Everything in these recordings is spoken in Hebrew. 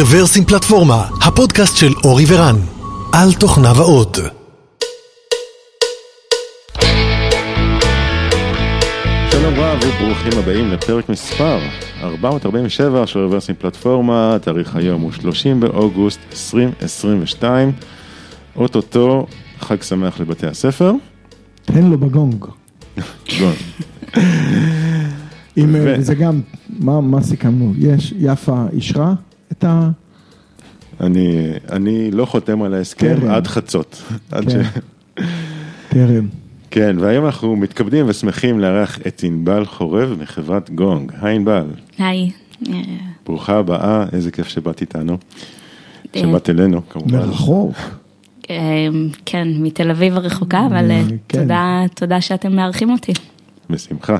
רוורסים פלטפורמה, הפודקאסט של אורי ורן, על תוכניו האות. שלום רב וברוכים הבאים לפרק מספר 447 של רוורסים פלטפורמה, תאריך היום הוא 30 באוגוסט 2022, אוטוטו חג שמח לבתי הספר. תן לו בגונג. אם, ו- וזה גם, מה, מה סיכמנו? יש, יפה אישרה את ה... אני, אני לא חותם על ההסכם. עד חצות. עד כן. ש... קרן. כן, והיום אנחנו מתכבדים ושמחים לארח את ענבל חורב מחברת גונג. היי ענבל, היי. ברוכה הבאה, איזה כיף שבאת איתנו. אה, שבאת אלינו, כמובן. מרחוק. אה, כן, מתל אביב הרחוקה, אבל אה, כן. תודה, תודה שאתם מארחים אותי. בשמחה.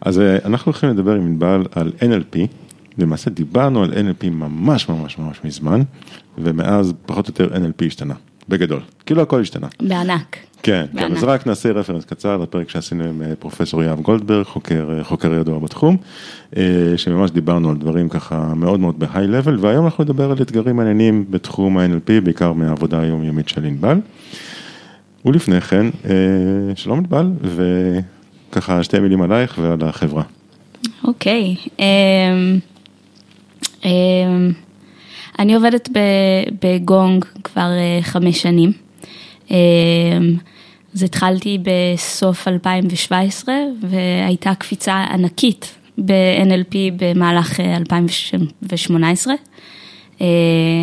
אז אה, אנחנו הולכים לדבר עם ענבל על NLP, למעשה דיברנו על NLP ממש ממש ממש מזמן, ומאז פחות או יותר NLP השתנה, בגדול, כאילו הכל השתנה. בענק. כן, כן, בענק. אז רק נעשה רפרנס קצר לפרק שעשינו עם אה, פרופסור יואב גולדברג, חוקר, אה, חוקר ידוע בתחום, אה, שממש דיברנו על דברים ככה מאוד מאוד בהיי לבל, והיום אנחנו נדבר על אתגרים מעניינים בתחום ה-NLP, בעיקר מהעבודה היומיומית של ענבל. ולפני כן, שלום ענבל, וככה שתי מילים עלייך ועל החברה. אוקיי. אמ, אמ, אני עובדת בגונג כבר אה, חמש שנים. אמ, אז התחלתי בסוף 2017 והייתה קפיצה ענקית ב-NLP במהלך אה, 2018. אה,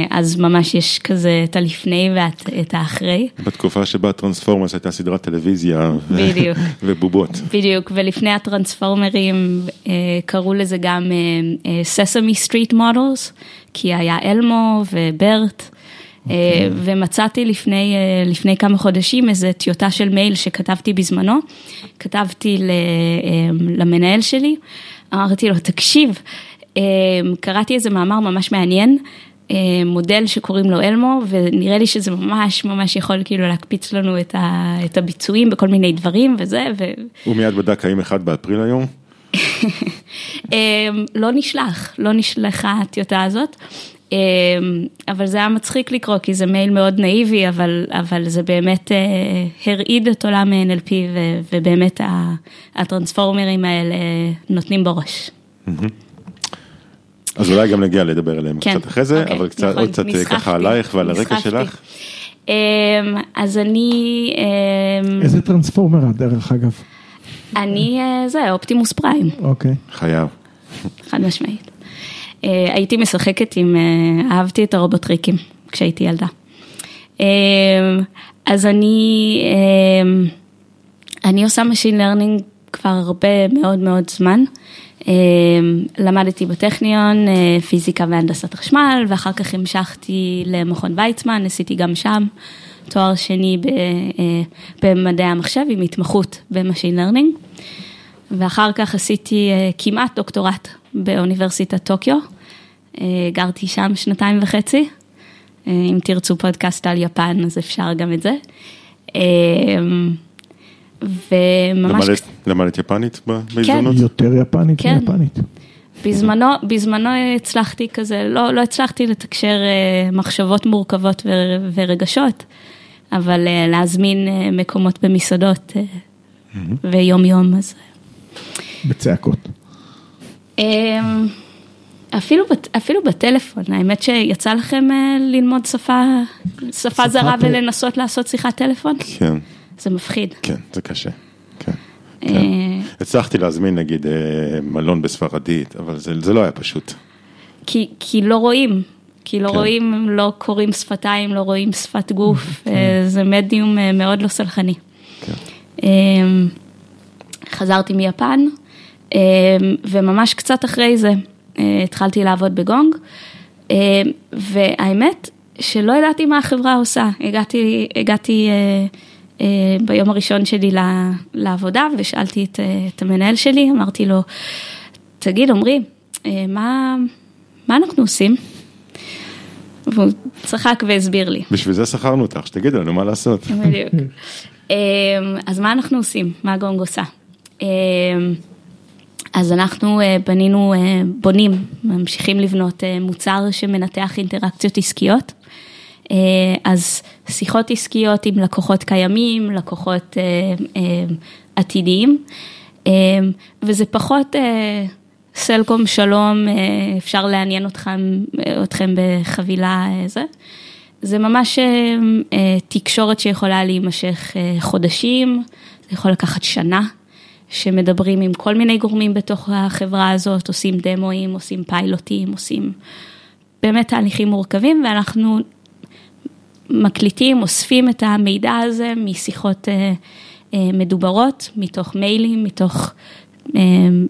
אז ממש יש כזה את הלפני ואת האחרי. בתקופה שבה Transformers הייתה סדרת טלוויזיה, בדיוק. ובובות. בדיוק, ולפני הטרנספורמרים אה, קראו לזה גם Sesame Street models, כי היה אלמו וברט, אה, ומצאתי לפני, לפני כמה חודשים איזו טיוטה של מייל שכתבתי בזמנו, כתבתי למנהל שלי, אמרתי לו, תקשיב, קראתי איזה מאמר ממש מעניין. אה, מודל שקוראים לו אלמו ונראה לי שזה ממש ממש יכול כאילו להקפיץ לנו את, ה, את הביצועים בכל מיני דברים וזה ו... הוא מיד בדק האם אחד באפריל היום? אמ, לא נשלח, לא נשלחה הטיוטה הזאת, אמ, אבל זה היה מצחיק לקרוא כי זה מייל מאוד נאיבי, אבל, אבל זה באמת אה, הרעיד את עולם ה-NLP ו- ובאמת הטרנספורמרים האלה נותנים בראש. אז אולי גם נגיע לדבר עליהם כן, קצת אחרי זה, אוקיי, אבל קצת, נכון, עוד קצת אה, נסחפתי, ככה עלייך ועל הרקע. שלך. אמ, אז אני, אמ, איזה טרנספורמר את, דרך אגב? אני, אה, זה, אופטימוס פריים. אוקיי. חייב. חד משמעית. אה, הייתי משחקת עם, אה, אהבתי את הרובוטריקים כשהייתי ילדה. אה, אז אני, אה, אני עושה Machine Learning כבר הרבה מאוד מאוד זמן. אה, למדתי בטכניון אה, פיזיקה והנדסת חשמל, ואחר כך המשכתי למכון ויצמן, עשיתי גם שם תואר שני אה, במדעי המחשב עם התמחות ב-Machine Learning. ואחר כך עשיתי כמעט דוקטורט באוניברסיטת טוקיו, גרתי שם שנתיים וחצי, אם תרצו פודקאסט על יפן אז אפשר גם את זה. וממש למדת- למדת יפנית בהזדמנות? יותר יפנית כן. מיפנית. בזמנו, בזמנו הצלחתי כזה, לא, לא הצלחתי לתקשר אה, מחשבות מורכבות ו- ורגשות, אבל אה, להזמין אה, מקומות במסעדות אה, ויום יום, אז בצעקות. אמ, אפילו, אפילו בטלפון, האמת שיצא לכם ללמוד שפה, שפה זרה טל- ולנסות לעשות שיחת טלפון? כן, זה מפחיד. כן, זה קשה. כן. אה, כן. הצלחתי להזמין נגיד אה, מלון בספרדית, אבל זה זה לא היה פשוט. כי, כי לא רואים, כי לא כן. רואים, לא קוראים שפתיים, לא רואים שפת גוף, אה, זה מדיום מאוד לא סלחני. כן. אמ, חזרתי מיפן, אמ, וממש קצת אחרי זה התחלתי לעבוד בגונג, אמ, והאמת שלא ידעתי מה החברה עושה, הגעתי, הגעתי ביום הראשון שלי לעבודה ושאלתי את, אה, את המנהל שלי, אמרתי לו, תגיד עמרי, אה, מה, מה אנחנו עושים? והוא צחק והסביר לי. בשביל זה שכרנו אותך, שתגידי לנו מה לעשות. בדיוק. אז מה אנחנו עושים? מה גונג עושה? אז אנחנו אה, בנינו, אה, בונים, ממשיכים לבנות אה, מוצר שמנתח אינטראקציות עסקיות. אה, אז שיחות עסקיות עם לקוחות קיימים, לקוחות אה, אה, עתידיים, וזה פחות סלקום שלום, אפשר לעניין אתכם, אתכם בחבילה זה. זה ממש תקשורת שיכולה להימשך חודשים, זה יכול לקחת שנה, שמדברים עם כל מיני גורמים בתוך החברה הזאת, עושים דמואים, עושים פיילוטים, עושים באמת תהליכים מורכבים, ואנחנו מקליטים, אוספים את המידע הזה משיחות אה, אה, מדוברות, מתוך מיילים, מתוך אה,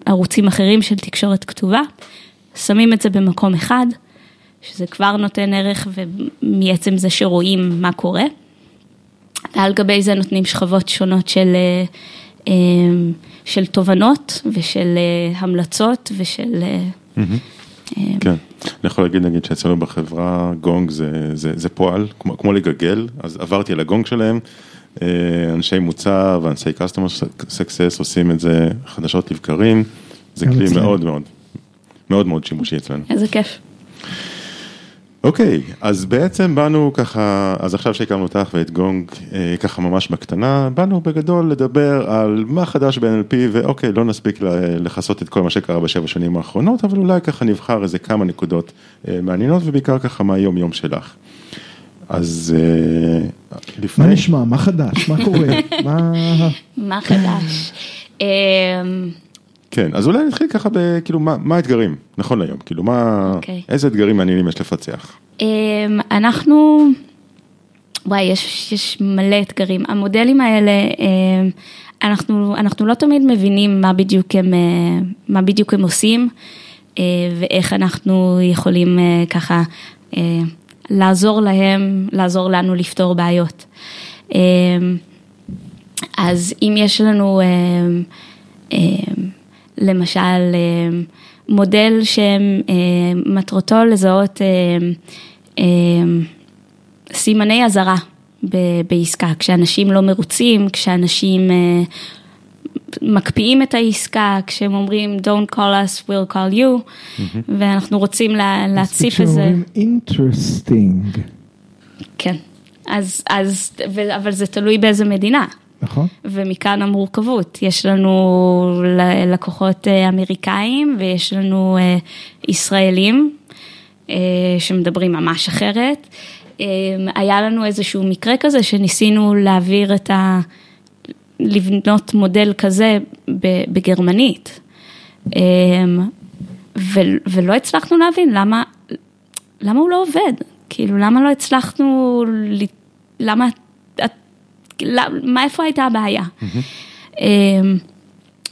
ערוצים אחרים של תקשורת כתובה, שמים את זה במקום אחד, שזה כבר נותן ערך ומעצם זה שרואים מה קורה. ועל גבי זה נותנים שכבות שונות של, של תובנות ושל המלצות ושל... אה, כן, אני יכול להגיד נגיד שאצלנו בחברה גונג זה, זה, זה פועל, כמו, כמו לגגל, אז עברתי על הגונג שלהם, אה, אנשי מוצר ואנשי customer success עושים את זה חדשות לבקרים, זה כלי. מאוד מאוד, מאוד מאוד שימושי אצלנו. איזה כיף. אוקיי, אז בעצם באנו ככה, אז עכשיו שהכרנו אותך ואת גונג אה, ככה ממש בקטנה, באנו בגדול לדבר על מה חדש ב-NLP ואוקיי, לא נספיק לכסות את כל מה שקרה בשבע שנים האחרונות, אבל אולי ככה נבחר איזה כמה נקודות אה, מעניינות ובעיקר ככה מה היום יום שלך. אז אה, לפני... מה נשמע? מה חדש? מה קורה? מה... מה חדש? כן, אז אולי נתחיל ככה בכאילו מה, מה האתגרים, נכון להיום, כאילו מה, אוקיי. איזה אתגרים מעניינים יש לפצח. אמ, אנחנו, וואי, יש, יש מלא אתגרים. המודלים האלה, אמ, אנחנו, אנחנו לא תמיד מבינים מה בדיוק הם, אה, מה בדיוק הם עושים, אה, ואיך אנחנו יכולים אה, ככה לעזור להם, לעזור לנו לפתור בעיות. אמ, אז אם יש לנו למשל אמ, מודל שמטרתו לזהות אמ, אמ, סימני אזהרה ב- בעסקה, כשאנשים לא מרוצים, כשאנשים אה, מקפיאים את העסקה, כשהם אומרים Don't call us, we'll call you, ואנחנו רוצים לה, להציף איזה... כשאומרים אינטרסטינג, כן, אז, אז, ו- אבל זה תלוי באיזה מדינה. נכון? ומכאן המורכבות, יש לנו לקוחות אה, אמריקאים ויש לנו אה, ישראלים אה, שמדברים ממש אחרת. היה לנו איזשהו מקרה כזה שניסינו להעביר את ה... לבנות מודל כזה בגרמנית. ו- ולא הצלחנו להבין למה, למה הוא לא עובד, כאילו למה לא הצלחנו, למה, מה, איפה הייתה הבעיה? אמ,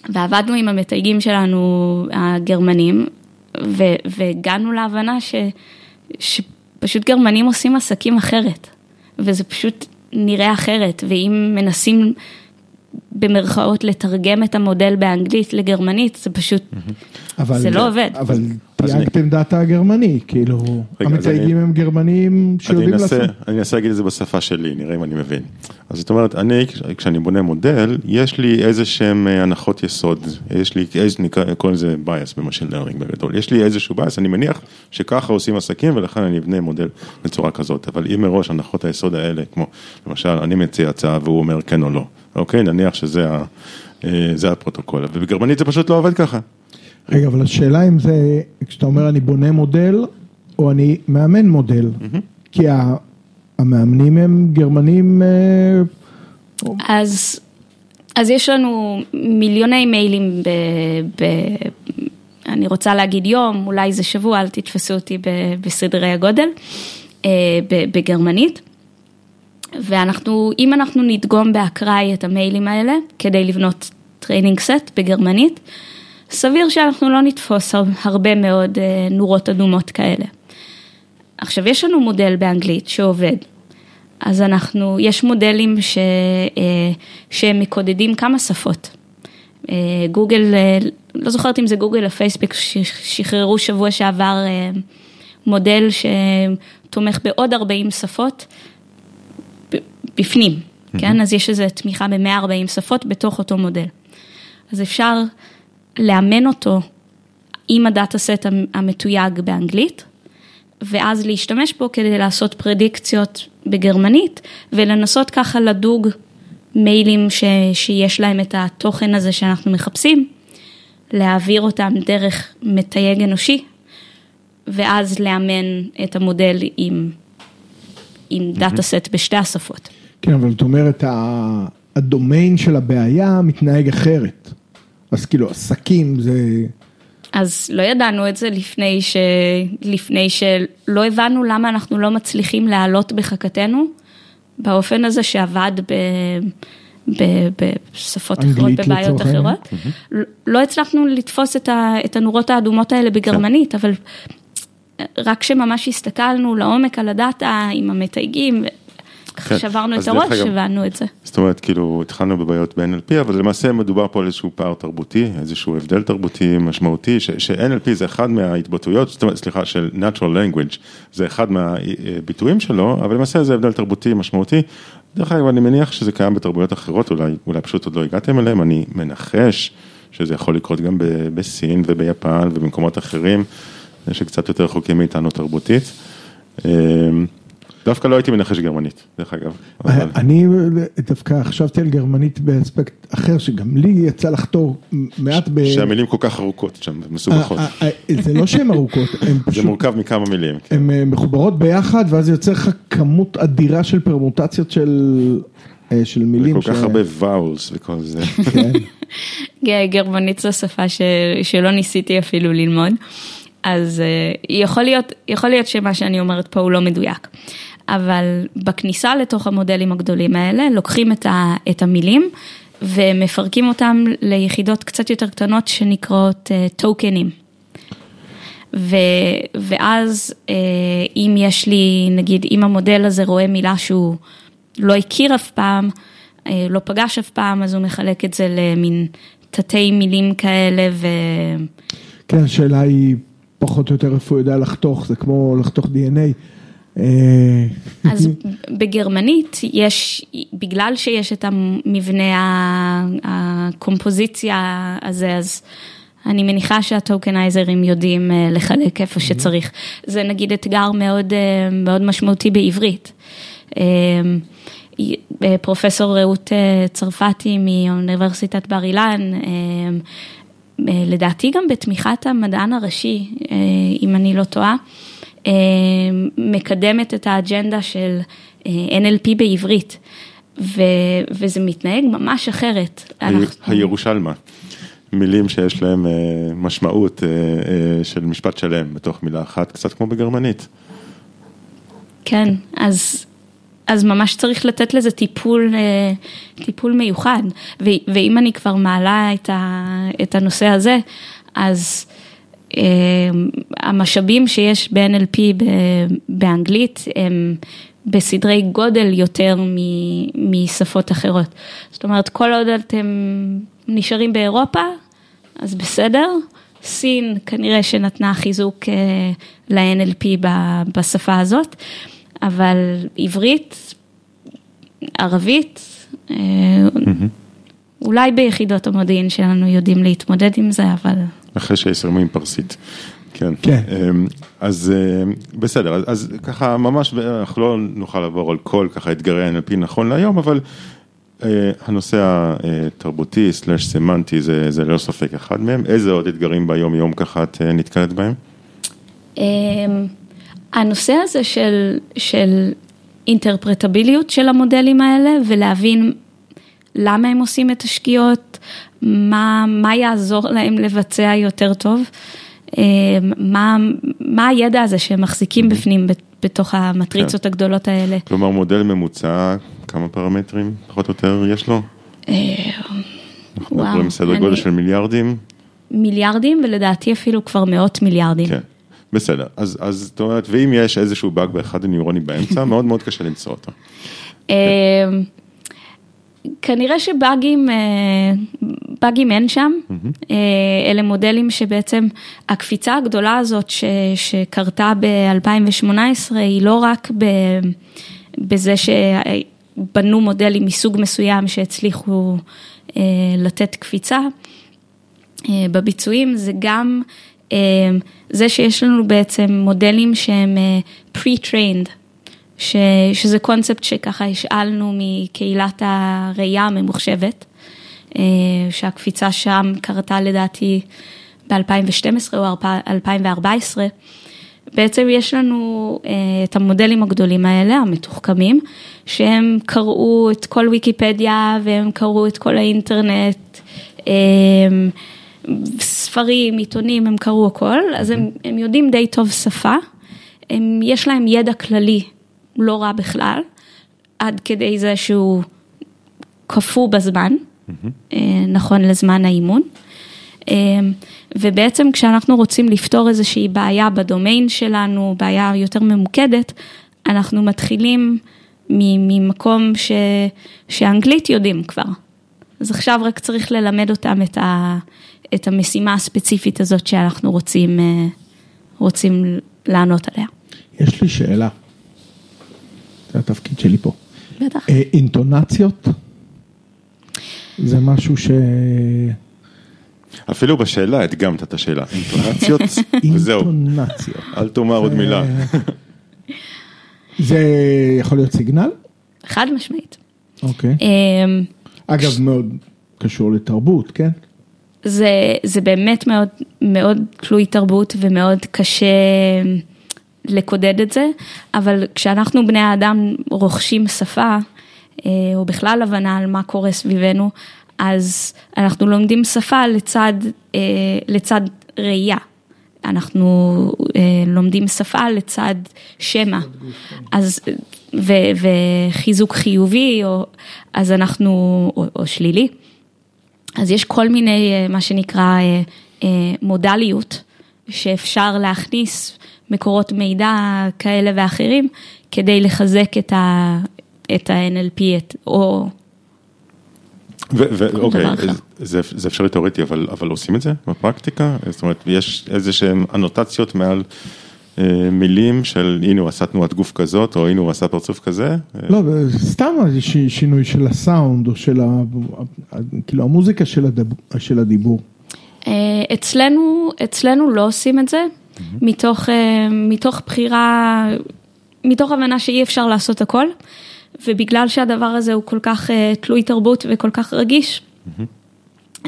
ועבדנו עם המתייגים שלנו הגרמנים, ו- והגענו להבנה ש- שפשוט גרמנים עושים עסקים אחרת, וזה פשוט נראה אחרת, ואם מנסים במרכאות לתרגם את המודל באנגלית לגרמנית, זה פשוט, אבל- זה לא עובד. אבל תייגתם data גרמני, כאילו, המתייגים הם גרמנים אני שיודעים לעשות. אני אנסה להגיד את זה בשפה שלי, נראה אם אני מבין. אז זאת אומרת, אני, כשאני בונה מודל, יש לי איזה שהם אה, הנחות יסוד, יש לי, איזה נקרא, קוראים לזה bias ב machine learning בגדול, יש לי איזשהו bias, אני מניח שככה עושים עסקים ולכן אני אבנה מודל בצורה כזאת, אבל אם מראש הנחות היסוד האלה, כמו למשל, אני מציע הצעה והוא אומר כן או לא, אוקיי, נניח שזה ה, אה, זה הפרוטוקול, ובגרמנית זה פשוט לא עובד ככה. רגע, אבל השאלה אם זה, כשאתה אומר אני בונה מודל, או אני מאמן מודל. כי ה- המאמנים הם גרמנים, אה, אז, אז יש לנו מיליוני מיילים ב, ב... אני רוצה להגיד יום, אולי זה שבוע, אל תתפסו אותי ב, בסדרי הגודל, אה, בגרמנית. ואנחנו, אם אנחנו נדגום באקראי את המיילים האלה, כדי לבנות training set בגרמנית, סביר שאנחנו לא נתפוס הר- הרבה מאוד אה, נורות אדומות כאלה. עכשיו, יש לנו מודל באנגלית שעובד, אז אנחנו, יש מודלים ש, אה, שמקודדים כמה שפות. אה, גוגל, אה, לא זוכרת אם זה גוגל או פייסבוק, ששחררו שבוע שעבר מודל שתומך בעוד 40 שפות בפנים, כן? אז יש איזו תמיכה ב-140 שפות בתוך אותו מודל. אז אפשר לאמן אותו עם הדאטה סט המתויג באנגלית, ואז להשתמש בו כדי לעשות פרדיקציות בגרמנית, ולנסות ככה לדוג מיילים ש, שיש להם את התוכן הזה שאנחנו מחפשים, להעביר אותם דרך מתייג אנושי, ואז לאמן את המודל עם, עם דאטה סט בשתי השפות. כן, אבל זאת אומרת, הדומיין של הבעיה מתנהג אחרת. אז כאילו, עסקים זה... אז לא ידענו את זה לפני, ש... לפני שלא הבנו למה אנחנו לא מצליחים להעלות בחכתנו, באופן הזה שעבד ב... ב... בשפות אחרות, בבעיות אחרות. Mm-hmm. לא הצלחנו לתפוס את, ה... את הנורות האדומות האלה בגרמנית, אבל רק כשממש הסתכלנו לעומק על הדאטה עם המתייגים, כן. שברנו את הראש, הבנו את זה. זאת אומרת, כאילו, התחלנו בבעיות ב-NLP, אבל למעשה מדובר פה על איזשהו פער תרבותי, איזשהו הבדל תרבותי משמעותי, ש-NLP זה אחד מההתבטאויות, זאת אומרת, סליחה, של Natural Language, זה אחד מהביטויים שלו, אבל למעשה זה הבדל תרבותי משמעותי. דרך אגב, אני מניח שזה קיים בתרבויות אחרות, אולי, אולי פשוט עוד לא הגעתם אליהם, אני מנחש שזה יכול לקרות גם בסין וביפן ובמקומות אחרים, שקצת יותר רחוקים מאיתנו תרבותית. דווקא לא הייתי מנחש גרמנית, דרך אגב. אני דווקא חשבתי על גרמנית באספקט אחר, שגם לי יצא לחתור מעט ב... שהמילים כל כך ארוכות שם, מסובכות. אה, אה, אה, זה לא שהן ארוכות, הן פשוט... זה מורכב מכמה מילים. כן. הן מחוברות ביחד, ואז יוצא לך כמות אדירה של פרמוטציות של... של מילים. וכל כך הרבה ואולס וכל זה. כן. גרמנית זו שפה שלא ניסיתי אפילו ללמוד. אז יכול להיות, יכול להיות שמה שאני אומרת פה הוא לא מדויק. אבל בכניסה לתוך המודלים הגדולים האלה, לוקחים את, ה, את המילים ומפרקים אותם ליחידות קצת יותר קטנות שנקראות טוקנים. Uh, ואז uh, אם יש לי, נגיד, אם המודל הזה רואה מילה שהוא לא הכיר אף פעם, uh, לא פגש אף פעם, אז הוא מחלק את זה למין תתי מילים כאלה ו... כן, השאלה היא פחות או יותר איפה הוא יודע לחתוך, זה כמו לחתוך DNA. אה, אז בגרמנית יש, בגלל שיש את המבנה הקומפוזיציה הזה, אז אני מניחה שהטוקנייזרים יודעים אה, לחלק איפה שצריך. זה נגיד אתגר מאוד, אה, מאוד משמעותי בעברית. פרופסור רעות צרפתי מאוניברסיטת בר אילן, לדעתי גם בתמיכת המדען הראשי, אם אני לא טועה. אה, מקדמת את האג'נדה של אה, NLP בעברית, ו, וזה מתנהג ממש אחרת. הירושלמה, מילים שיש להם אה, משמעות של משפט שלם בתוך מילה אחת, קצת כמו בגרמנית. כן, אז, אז ממש צריך לתת לזה טיפול, טיפול מיוחד, ואם אני כבר מעלה את, ה, את הנושא הזה, אז אמ, המשאבים שיש ב-NLP באנגלית הם בסדרי גודל יותר משפות אחרות. זאת אומרת, כל עוד אתם נשארים באירופה, אז בסדר. סין כנראה שנתנה חיזוק אה, ל-NLP בשפה הזאת, אבל עברית, ערבית, mm-hmm. אולי ביחידות המודיעין שלנו יודעים להתמודד עם זה, אבל... אחרי שיסיימו עם פרסית. כן. כן. אמ, אז אמ, בסדר, אז, אז ככה ממש, אנחנו לא נוכל לעבור על כל ככה אתגרי NLP נכון להיום, אבל אה, הנושא התרבותי סלאש סמנטי זה, זה לא ספק אחד מהם. איזה עוד אתגרים ביום יום ככה את אה, נתקלת בהם? אמ, הנושא הזה של, של אינטרפרטביליות של המודלים האלה ולהבין למה הם עושים את השגיאות, מה, מה יעזור להם לבצע יותר טוב, אה, מה, מה הידע הזה שהם מחזיקים בפנים בתוך המטריצות כן. הגדולות האלה. כלומר מודל ממוצע, כמה פרמטרים פחות או יותר יש לו? אה, אנחנו מדברים סדר גודל של מיליארדים? מיליארדים ולדעתי אפילו כבר מאות מיליארדים. כן. בסדר, אז זאת אומרת, ואם יש איזשהו באג באחד הניורונים באמצע, מאוד מאוד קשה למצוא אותו. אה, כנראה שבאגים, אה, באגים אין שם, mm-hmm. אלה מודלים שבעצם הקפיצה הגדולה הזאת ש, שקרתה ב-2018 היא לא רק ב, בזה שבנו מודלים מסוג מסוים שהצליחו אה, לתת קפיצה, בביצועים זה גם זה שיש לנו בעצם מודלים שהם pre-trained, ש, שזה קונספט שככה השאלנו מקהילת הראייה הממוחשבת, שהקפיצה שם קרתה לדעתי ב-2012 או 2014. בעצם יש לנו את המודלים הגדולים האלה, המתוחכמים, שהם קראו את כל ויקיפדיה והם קראו את כל האינטרנט. ספרים, עיתונים, הם קראו הכל, אז הם, הם יודעים די טוב שפה, הם, יש להם ידע כללי לא רע בכלל, עד כדי זה שהוא קפוא בזמן, mm-hmm. נכון לזמן האימון. אה, ובעצם כשאנחנו רוצים לפתור איזושהי בעיה בדומיין שלנו, בעיה יותר ממוקדת, אנחנו מתחילים ממקום ש, שאנגלית יודעים כבר. אז עכשיו רק צריך ללמד אותם את, ה, את המשימה הספציפית הזאת שאנחנו רוצים, אה, רוצים לענות עליה. יש לי שאלה, זה התפקיד שלי פה. בטח. אה, אינטונציות, זה משהו ש... אפילו בשאלה הדגמת את השאלה, אינטונציות, וזהו. אינטונציות. אל תאמר עוד מילה. זה יכול להיות סיגנל? חד משמעית. אוקיי. אמ, אגב, מאוד קשור לתרבות, כן? זה, זה באמת מאוד, מאוד תלוי תרבות ומאוד קשה לקודד את זה, אבל כשאנחנו בני האדם רוכשים שפה, אה, או בכלל הבנה על מה קורה סביבנו, אז אנחנו לומדים שפה לצד, אה, לצד ראייה. אנחנו אה, לומדים שפה לצד שמע, אז, ו, וחיזוק חיובי, או, אז אנחנו, או, או שלילי. אז יש כל מיני, מה שנקרא, מודליות, שאפשר להכניס מקורות מידע כאלה ואחרים, כדי לחזק את ה... את ה-NLP, את, או... ואוקיי, זה, זה אפשרי תיאורטי, אבל, אבל עושים את זה בפרקטיקה? זאת אומרת, יש איזה שהן אנוטציות מעל אה, מילים של הנה הוא עשה תנועת גוף כזאת, או הנה הוא עשה פרצוף כזה? לא, סתם שינוי של הסאונד, או של ה... כאילו המוזיקה של, הדב, של הדיבור. אה, אצלנו, אצלנו לא עושים את זה. מתוך, אה, מתוך בחירה, מתוך הבנה שאי אפשר לעשות הכל, ובגלל שהדבר הזה הוא כל כך תלוי תרבות וכל כך רגיש, mm-hmm.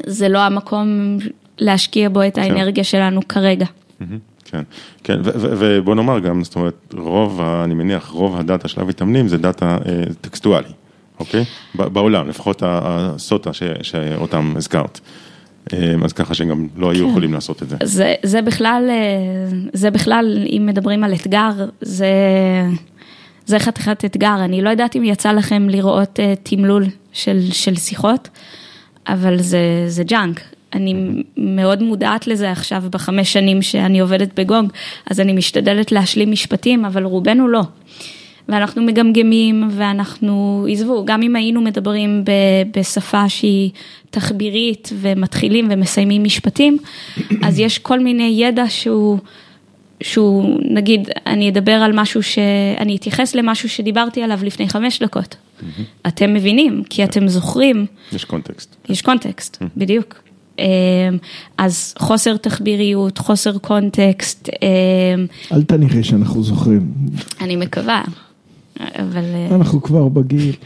זה לא המקום להשקיע בו את כן. האנרגיה שלנו כרגע. Mm-hmm. כן, כן, ובוא נאמר גם, זאת אומרת, רוב, אני מניח, רוב ה data של המתאמנים זה data אה, טקסטואלי, אוקיי? בעולם, לפחות ה SOTA שאותם הזכרת. אה, אז ככה שגם לא היו כן. יכולים לעשות את זה. זה, זה בכלל, אה, זה בכלל, אם מדברים על אתגר, זה, זה חתיכת אתגר. אני לא יודעת אם יצא לכם לראות תמלול של, של שיחות, אבל זה, זה junk. אני מאוד מודעת לזה עכשיו בחמש שנים שאני עובדת בגונג, אז אני משתדלת להשלים משפטים, אבל רובנו לא. ואנחנו מגמגמים ואנחנו, עזבו, גם אם היינו מדברים בשפה שהיא תחבירית ומתחילים ומסיימים משפטים, אז יש כל מיני ידע שהוא, שהוא, נגיד, אני אדבר על משהו ש... אני אתייחס למשהו שדיברתי עליו לפני חמש דקות. אתם מבינים, כי אתם זוכרים. יש קונטקסט. יש קונטקסט, בדיוק. אמ, אז חוסר תחביריות, חוסר קונטקסט. אמ, אל תניחי שאנחנו זוכרים. אני מקווה, אבל... אה, אנחנו כבר בגיל.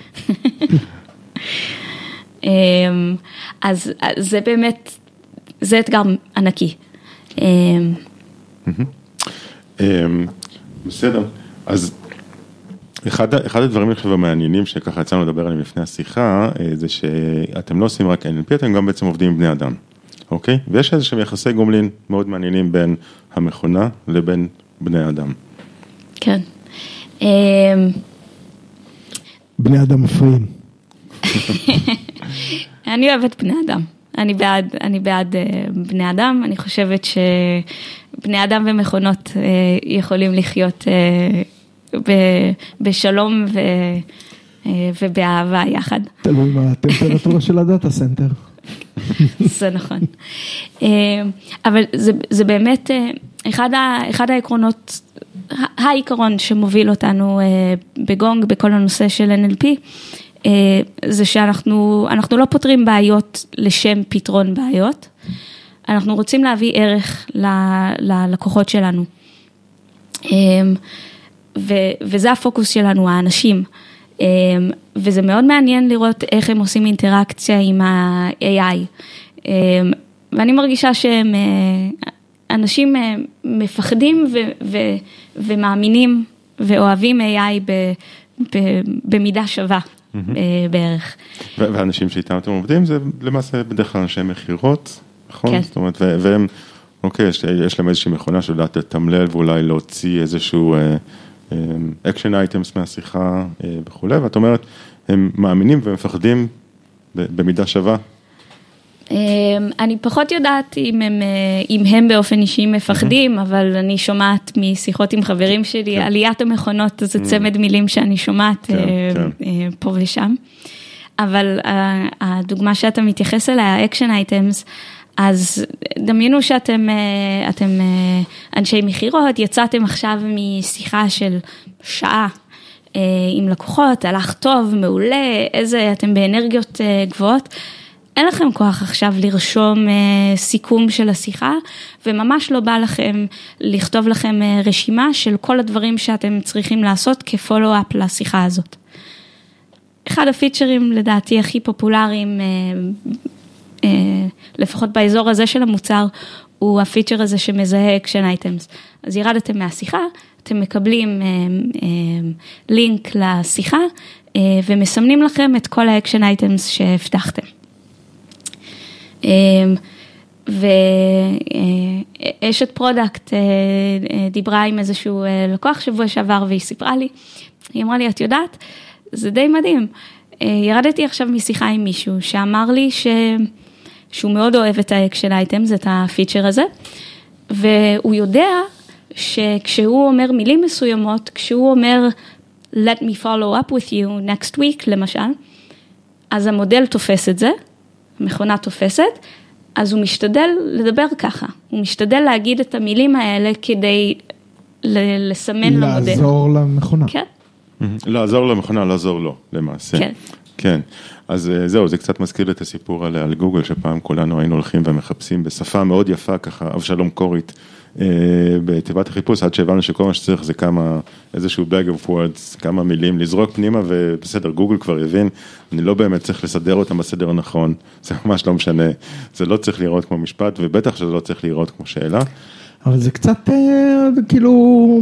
אמ, אז זה באמת, זה אתגר ענקי. בסדר, אז אחד, אחד הדברים אני חושב המעניינים שככה יצאנו לדבר עליהם לפני השיחה, אה, זה שאתם לא עושים רק NLP, אתם גם בעצם עובדים עם בני אדם, אוקיי? ויש איזה שהם יחסי גומלין מאוד מעניינים בין המכונה לבין בני אדם. כן. אמ, בני אדם מפריעים. אני אוהבת בני אדם. אני בעד, אני בעד אה, בני אדם, אני חושבת שבני אדם ומכונות אה, יכולים לחיות בשלום ו... ובאהבה יחד. תלוי מה הטמפרטורה של ה data center. זה נכון. אבל זה, זה באמת אחד, ה, אחד העקרונות, העיקרון שמוביל אותנו בגונג בכל הנושא של NLP, זה שאנחנו לא פותרים בעיות לשם פתרון בעיות, אנחנו רוצים להביא ערך ללקוחות שלנו. אמ, ו- וזה הפוקוס שלנו, האנשים. אמ, וזה מאוד מעניין לראות איך הם עושים אינטראקציה עם ה-AI. אמ, ואני מרגישה שהם, אה, אנשים אה, מפחדים ו- ו- ומאמינים ואוהבים AI ב- ב- במידה שווה mm-hmm. בערך. ואנשים שאיתם אתם עובדים זה למעשה בדרך כלל אנשי מכירות, נכון? כן. זאת אומרת, והם, אוקיי, יש, יש להם איזושהי מכונה שיודעת לתמלל ואולי להוציא איזשהו action אה, items מהשיחה אה, וכולי, ואת אומרת, הם מאמינים ומפחדים במידה שווה אני פחות יודעת אם הם, אה, אם הם באופן אישי מפחדים, אבל אני שומעת משיחות עם חברים שלי, כן. עליית המכונות זה צמד מילים שאני שומעת כן, אה, כן. אה, פה ושם. אבל הדוגמה שאתה מתייחס אליה, ה action items, אז דמיינו שאתם אתם אנשי מכירות, יצאתם עכשיו משיחה של שעה עם לקוחות, הלך טוב, מעולה, איזה, אתם באנרגיות גבוהות. אין לכם כוח עכשיו לרשום אה, סיכום של השיחה, וממש לא בא לכם לכתוב לכם אה, רשימה של כל הדברים שאתם צריכים לעשות כ follow-up לשיחה הזאת. אחד הפיצ'רים לדעתי הכי פופולריים, אה, אה, לפחות באזור הזה של המוצר, הוא הפיצ'ר הזה שמזהה action items. אז ירדתם מהשיחה, אתם מקבלים אה, אה, לינק לשיחה אה, ומסמנים לכם את כל ה action items שהבטחתם. אמ, ואשת product אה, אה, דיברה עם איזשהו אה, לקוח שבוע שעבר והיא סיפרה לי, היא אמרה לי, את יודעת, זה די מדהים. ירדתי עכשיו משיחה עם מישהו שאמר לי ש... שהוא מאוד אוהב את ה action items, את הפיצ'ר הזה, והוא יודע שכשהוא אומר מילים מסוימות, כשהוא אומר let me follow up with you next week למשל, אז המודל תופס את זה, המכונה תופסת, אז הוא משתדל לדבר ככה, הוא משתדל להגיד את המילים האלה כדי לסמן למודל. לעזור למכונה. כן. לעזור למכונה, לעזור לו, למעשה. כן. כן, אז אה, זהו, זה קצת מזכיר את הסיפור על, על גוגל, שפעם כולנו היינו הולכים ומחפשים בשפה מאוד יפה, ככה, אבשלום קורית, בתיבת החיפוש, עד שהבנו שכל מה שצריך זה כמה, איזשהו bag of words, כמה מילים, לזרוק פנימה ובסדר, גוגל כבר הבין, אני לא באמת צריך לסדר אותם בסדר הנכון, זה ממש לא משנה, זה לא צריך לראות כמו משפט, ובטח שזה לא צריך לראות כמו שאלה. אבל זה קצת אה, כאילו,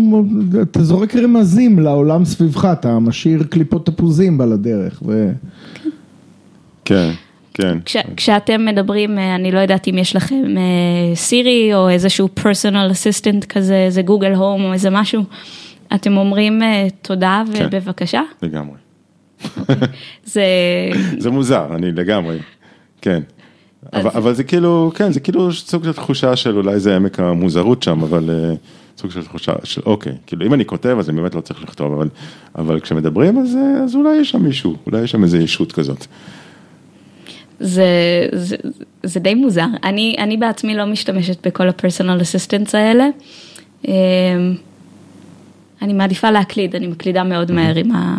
אתה זורק רמזים לעולם סביבך, אתה משאיר קליפות תפוזים על הדרך. ו... כן. כן. כש, כשאתם מדברים, אה, אני לא יודעת אם יש לכם סירי אה, או איזשהו פרסונל אסיסטנט כזה, איזה גוגל הום או איזה משהו, אתם אומרים תודה כן. ובבקשה? לגמרי. אוקיי. זה... זה מוזר, אני לגמרי, כן. אבל, אבל זה כאילו, כן, זה כאילו סוג של תחושה של אולי זה עמק המוזרות שם, אבל סוג של תחושה של אוקיי, כאילו אם אני כותב אז אני באמת לא צריך לכתוב, אבל, אבל כשמדברים אז, אז אולי יש שם מישהו, אולי יש שם איזה ישות כזאת. זה, זה, זה די מוזר, אני, אני בעצמי לא משתמשת בכל הפרסונל אסיסטנס האלה. אמ, אני מעדיפה להקליד, אני מקלידה מאוד מהר עם, ה,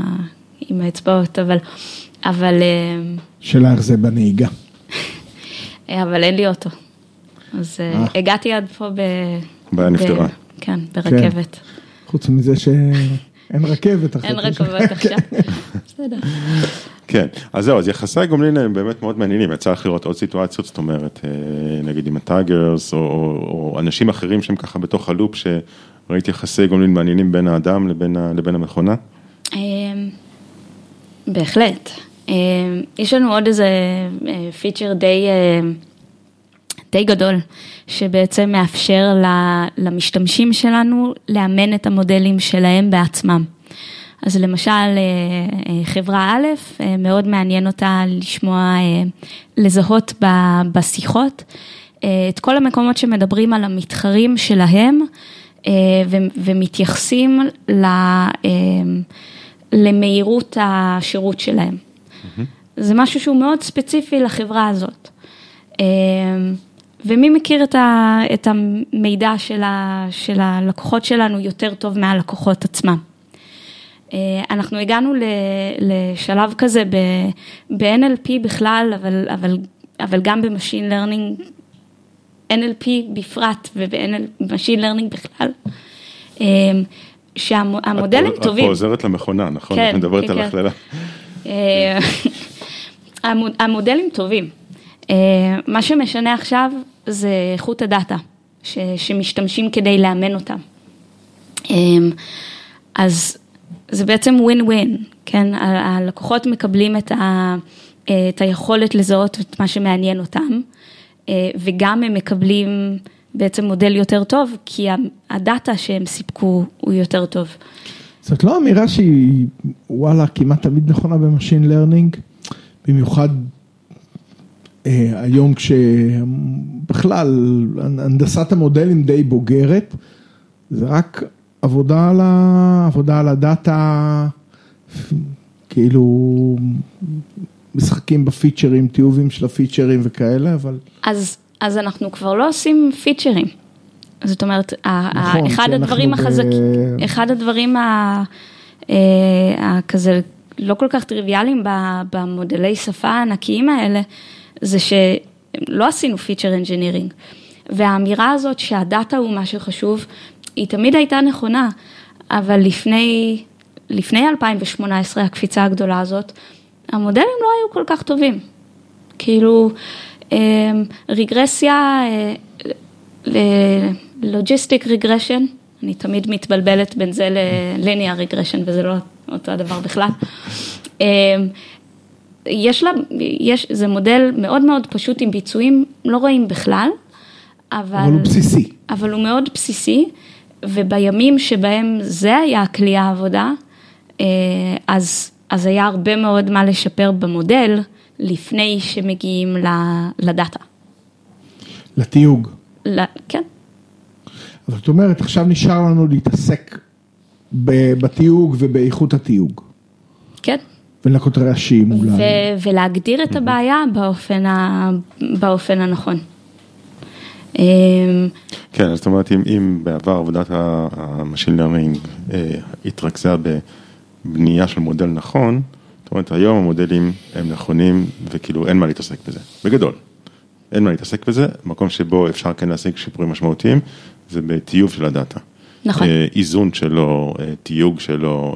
עם האצבעות, אבל, אבל... אמ, שאלה איך זה בנהיגה. אבל אין לי אוטו. אז אה, אה. הגעתי עד פה ב... בעיה נפתרה. כן, ברכבת. חוץ מזה שאין רכבת עכשיו. אין רכבת עכשיו, בסדר. כן, אז זהו, אז יחסי הגומלין הם באמת מאוד מעניינים, יצא לך לראות עוד סיטואציות, זאת אומרת, אה, נגיד עם הטייגרס, או, או אנשים אחרים שהם ככה בתוך הלופ, שראית יחסי גומלין מעניינים בין האדם לבין, לבין המכונה? אמ, בהחלט. אה, יש לנו עוד איזה פיצ'ר אה, די, אה, די גדול, שבעצם מאפשר למשתמשים שלנו לאמן את המודלים שלהם בעצמם. אז למשל, חברה א', מאוד מעניין אותה לשמוע, לזהות בשיחות את כל המקומות שמדברים על המתחרים שלהם ומתייחסים למהירות השירות שלהם. זה משהו שהוא מאוד ספציפי לחברה הזאת. ומי מכיר את, ה, את המידע של, ה, של הלקוחות שלנו יותר טוב מהלקוחות עצמם. אה, אנחנו הגענו לשלב כזה ב-NLP בכלל, אבל, אבל, אבל גם ב machine learning ב-NLP בפרט וב-Machine Learning בכלל, אה, שהמודלים את טובים. פה עוזרת למכונה, נכון? כן, את מדברת כן, על כן. הכללה. אה, המוד- המודלים טובים. מה שמשנה עכשיו זה איכות הדאטה ש- שמשתמשים כדי לאמן אותם. אה, אז זה בעצם ווין ווין, כן? הלקוחות מקבלים את, ה, אה, את היכולת לזהות את מה שמעניין אותם, אה, וגם הם מקבלים בעצם מודל יותר טוב, כי ה data שהם סיפקו הוא יותר טוב. זאת לא אמירה שהיא וואלה כמעט תמיד נכונה ב machine learning, במיוחד היום כשבכלל הנדסת המודלים די בוגרת, זה רק עבודה על, ה, עבודה על ה data, כאילו משחקים בפיצ'רים, טיובים של הפיצ'רים וכאלה, אבל אז, אז אנחנו כבר לא עושים פיצ'רים. זאת אומרת, נכון, אחד הדברים אנחנו ב- החזקים, אחד הדברים ה- אה, הכזה לא כל כך טריוויאליים במודלי שפה הענקיים האלה, זה שלא עשינו feature engineering. והאמירה הזאת שה data הוא מה שחשוב, היא תמיד הייתה נכונה, אבל לפני, לפני 2018, הקפיצה הגדולה הזאת, המודלים לא היו כל כך טובים. כאילו, אה, רגרסיה, לוגיסטיק רגרשן, אני תמיד מתבלבלת בין זה לליניאר רגרשן וזה לא אותו הדבר בכלל. יש לה, יש, זה מודל מאוד מאוד פשוט עם ביצועים לא רואים בכלל, אבל, אבל הוא בסיסי. אבל הוא מאוד בסיסי, ובימים שבהם זה היה כלי העבודה, אה, אז, אז היה הרבה מאוד מה לשפר במודל לפני שמגיעים לדאטה. לתיוג. ל- כן, אבל זאת אומרת, עכשיו נשאר לנו להתעסק בתיוג ובאיכות התיוג. כן. ולנקות רעשים אולי. ו- ולהגדיר את הבעיה באופן, ה- באופן הנכון. אה, כן, אז זאת אומרת, אם, אם בעבר עבודת ה machine learning אה, התרכזה בבנייה של מודל נכון, זאת אומרת, היום המודלים הם נכונים וכאילו אין מה להתעסק בזה, בגדול. אין מה להתעסק בזה, מקום שבו אפשר כן להשיג שיפורים משמעותיים, זה בטיוב של ה data. נכון. אה, איזון שלו, אה, תיוג שלו,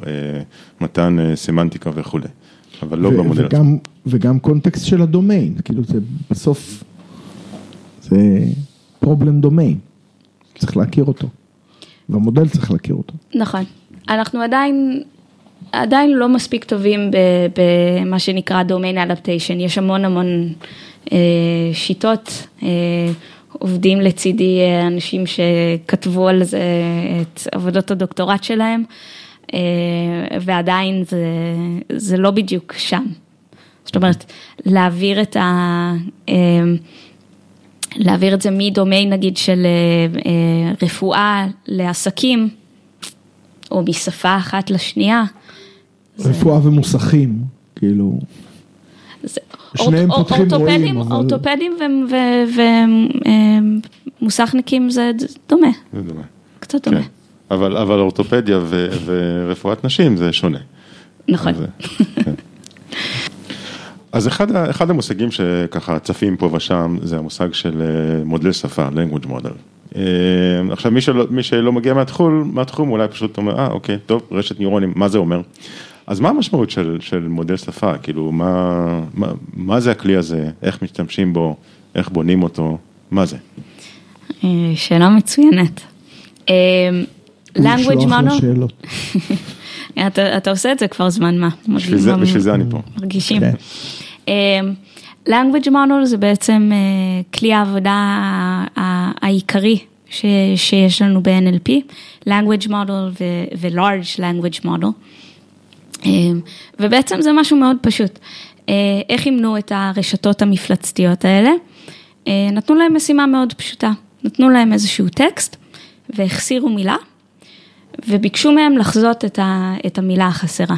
מתן סמנטיקה וכולי, אבל לא במודל עצמו. וגם, וגם קונטקסט של הדומיין, כאילו זה בסוף, זה פרובלם דומיין, צריך להכיר אותו, והמודל צריך להכיר אותו. נכון. אנחנו עדיין, עדיין לא מספיק טובים ב- במה שנקרא domain adaptation, יש המון המון אה, שיטות, אה, עובדים לצידי אה, אנשים שכתבו על זה את עבודות הדוקטורט שלהם, ועדיין זה, זה לא בדיוק שם. זאת אומרת, להעביר את ה... אה, להעביר את זה מדומיין נגיד של אה, אה, רפואה לעסקים, או משפה אחת לשנייה. רפואה ומוסכים, כאילו, זה- שניהם אורט- פותחים אורתופדים- רואים, אבל- אורתופדים ומוסכניקים זה דומה, זה דומה. קצת דומה. כן. אבל, אבל אורתופדיה ו, ורפואת נשים זה שונה. נכון. אז, כן. אז אחד, אחד המושגים שככה צפים פה ושם זה המושג של אה, מודל שפה, language model. אה, עכשיו מי שלא, מי שלא מגיע מהתחום, מהתחום אולי פשוט אומר, אה אוקיי, טוב, רשת ניורונים, מה זה אומר? אז מה המשמעות של, של מודל שפה? כאילו, מה, מה, מה זה הכלי הזה? איך משתמשים בו? איך בונים אותו? מה זה? אה, שאלה מצוינת. Language model. אתה, אתה עושה את זה כבר זמן מה. בשביל זה, בשביל זה אני פה. מרגישים. כן. אה, language model זה בעצם אה, כלי העבודה העיקרי ש- שיש לנו ב-NLP, language model ו- ו-large language model. אה, ובעצם זה משהו מאוד פשוט. אה, איך אימנו את הרשתות המפלצתיות האלה? אה, נתנו להם משימה מאוד פשוטה, נתנו להם איזשהו טקסט והחסירו מילה, וביקשו מהם לחזות את, ה- את המילה החסרה.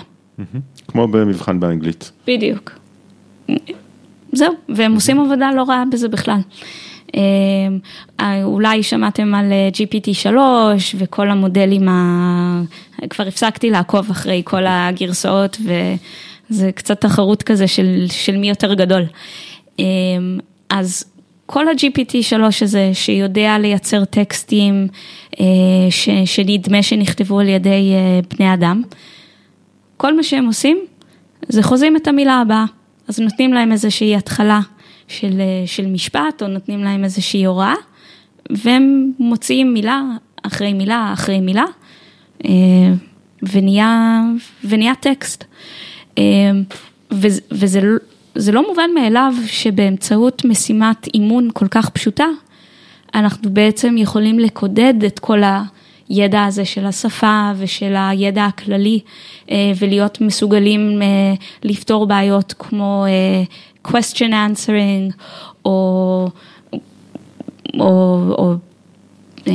כמו במבחן באנגלית. בדיוק. זהו, והם עושים עבודה לא רעה בזה בכלל. אה, אולי שמעתם על אה, GPT-3 וכל המודלים, ה... כבר הפסקתי לעקוב אחרי כל הגרסאות וזה קצת תחרות כזה של, של מי יותר גדול. אה, אז כל ה-GPT3 הזה שיודע לייצר טקסטים אה, ש, שנדמה שנכתבו על ידי אה, בני אדם, כל מה שהם עושים זה חוזים את המילה הבאה. אז נותנים להם איזושהי התחלה של, אה, של משפט, או נותנים להם איזושהי הוראה, והם מוציאים מילה אחרי מילה אחרי מילה, ונהיה, ונהיה טקסט. וזה, וזה זה לא מובן מאליו שבאמצעות משימת אימון כל כך פשוטה, אנחנו בעצם יכולים לקודד את כל הידע הזה של השפה ושל הידע הכללי ולהיות מסוגלים לפתור בעיות כמו question answering, או... או, או אה,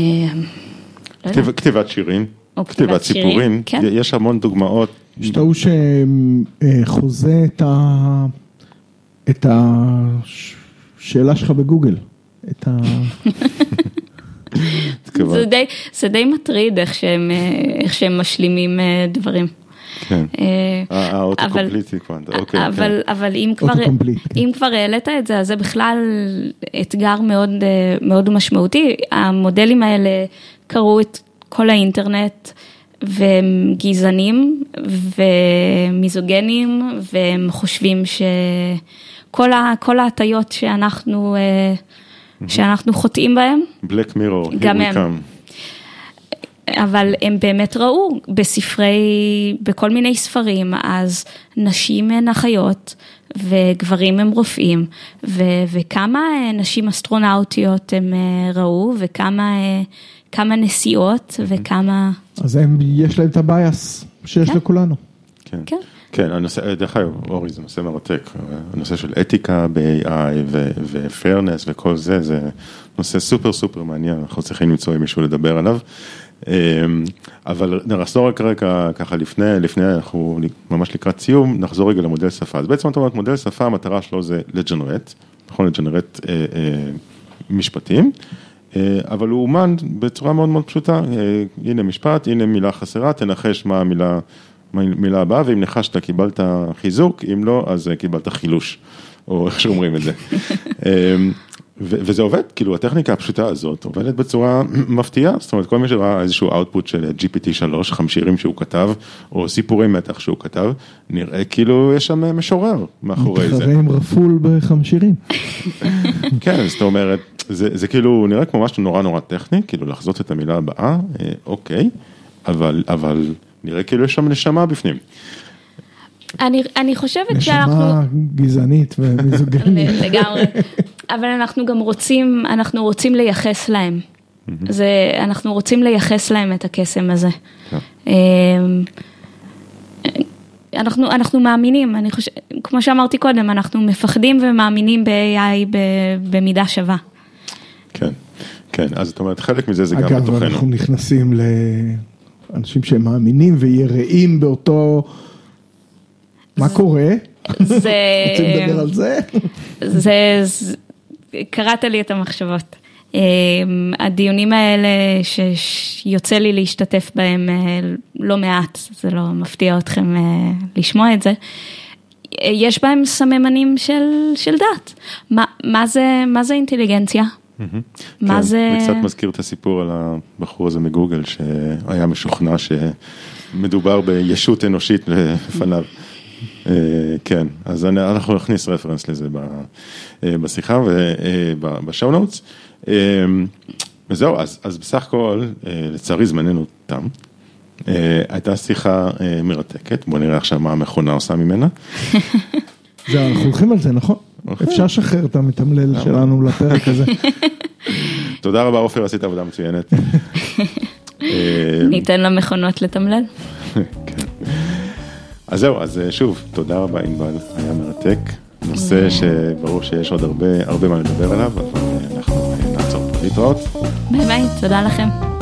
לא כתיב, כתיבת שירים, או כתיבת סיפורים, כן. יש המון דוגמאות. יש ההוא שחוזה את, ה... את השאלה שלך בגוגל. את ה... זה, די, זה די מטריד איך שהם, אה, איך שהם משלימים אה, דברים. כן, אה, האוטוקומפליטי כבר, אוקיי. כן. אבל אם כבר, כן. אם כבר העלית את זה, אז זה בכלל אתגר מאוד, אה, מאוד משמעותי. המודלים האלה קראו את כל האינטרנט. והם גזענים ומיזוגנים והם חושבים שכל ההטיות שאנחנו, אה, שאנחנו חוטאים בהם, בלק מירור, גם הם. אבל הם באמת ראו בספרי, בכל מיני ספרים, אז נשים הן אחיות וגברים הם רופאים, ו, וכמה אה, נשים אסטרונאוטיות הם אה, ראו, וכמה כמה נסיעות, וכמה... אז הם, יש להם את הבייס שיש כן. לכולנו. כן. כן. כן, הנושא, דרך אגב, אורי, זה נושא מרתק, הנושא של אתיקה ב-AI ו-fairness וכל זה, זה נושא סופר סופר מעניין, אנחנו צריכים למצוא עם מישהו לדבר עליו. אמ, אבל נחזור רק רגע ככה לפני, לפני אנחנו ממש לקראת סיום, נחזור רגע למודל שפה. אז בעצם אתה אומר, מודל שפה המטרה שלו זה לג'נרט, נכון? לג'נרט אה, אה, משפטים, אבל הוא אומן בצורה מאוד מאוד פשוטה, אה, הנה משפט, הנה מילה חסרה, תנחש מה המילה, המילה הבאה, ואם נחשת קיבלת חיזוק, אם לא, אז אה, קיבלת חילוש, או איך שאומרים את זה. וזה עובד, כאילו הטכניקה הפשוטה הזאת עובדת בצורה מפתיעה, זאת אומרת כל מי שראה איזשהו output של GPT-3, חמשירים שהוא כתב, או סיפורים מתח שהוא כתב, נראה כאילו יש שם משורר מאחורי זה. מתחרה עם רפול בחמשירים. כן, זאת אומרת, זה, זה כאילו נראה כמו משהו נורא נורא טכני, כאילו לחזות את המילה הבאה, אה, אוקיי, אבל, אבל נראה כאילו יש שם נשמה בפנים. אני, אני חושבת שאנחנו... נשמה גזענית ומיזוגנית. לגמרי. אבל אנחנו גם רוצים, אנחנו רוצים לייחס להם. זה, אנחנו רוצים לייחס להם את הקסם הזה. כן. אמ, אנחנו, אנחנו מאמינים, אני חושב, כמו שאמרתי קודם, אנחנו מפחדים ומאמינים ב-AI במידה שווה. כן, כן, אז זאת אומרת, חלק מזה זה אגב, גם בתוכנו. אגב, אנחנו נכנסים לאנשים שהם מאמינים ויראים באותו... מה קורה? זה... רוצים לדבר על זה? זה... קראת לי את המחשבות. אמ, הדיונים האלה שיוצא לי להשתתף בהם אה, לא מעט, זה לא מפתיע אתכם אה, לשמוע את זה, יש בהם סממנים של, של דת. מה, מה, זה, מה זה אינטליגנציה? מה כן, זה... זה קצת מזכיר את הסיפור על הבחור הזה מגוגל שהיה משוכנע שמדובר בישות אנושית לפניו. אה, כן, אז אנחנו נכניס רפרנס לזה אה, בשיחה ובשואו נוטס. אה, וזהו, אז, אז בסך הכל, לצערי זמננו תם. הייתה שיחה מרתקת, בוא נראה עכשיו מה המכונה עושה ממנה. זהו, אנחנו הולכים על זה, נכון? אפשר לשחרר את המתמלל שלנו לפרק הזה. תודה רבה עופר, עשית עבודה מצוינת. ניתן למכונות לתמלל. אז זהו, אז אה, שוב, תודה רבה ענבל, היה מרתק. נושא שברור שיש עוד הרבה, הרבה מה לדבר עליו, אבל אה, אנחנו אה, נעצור פה להתראות. ביי ביי, תודה לכם.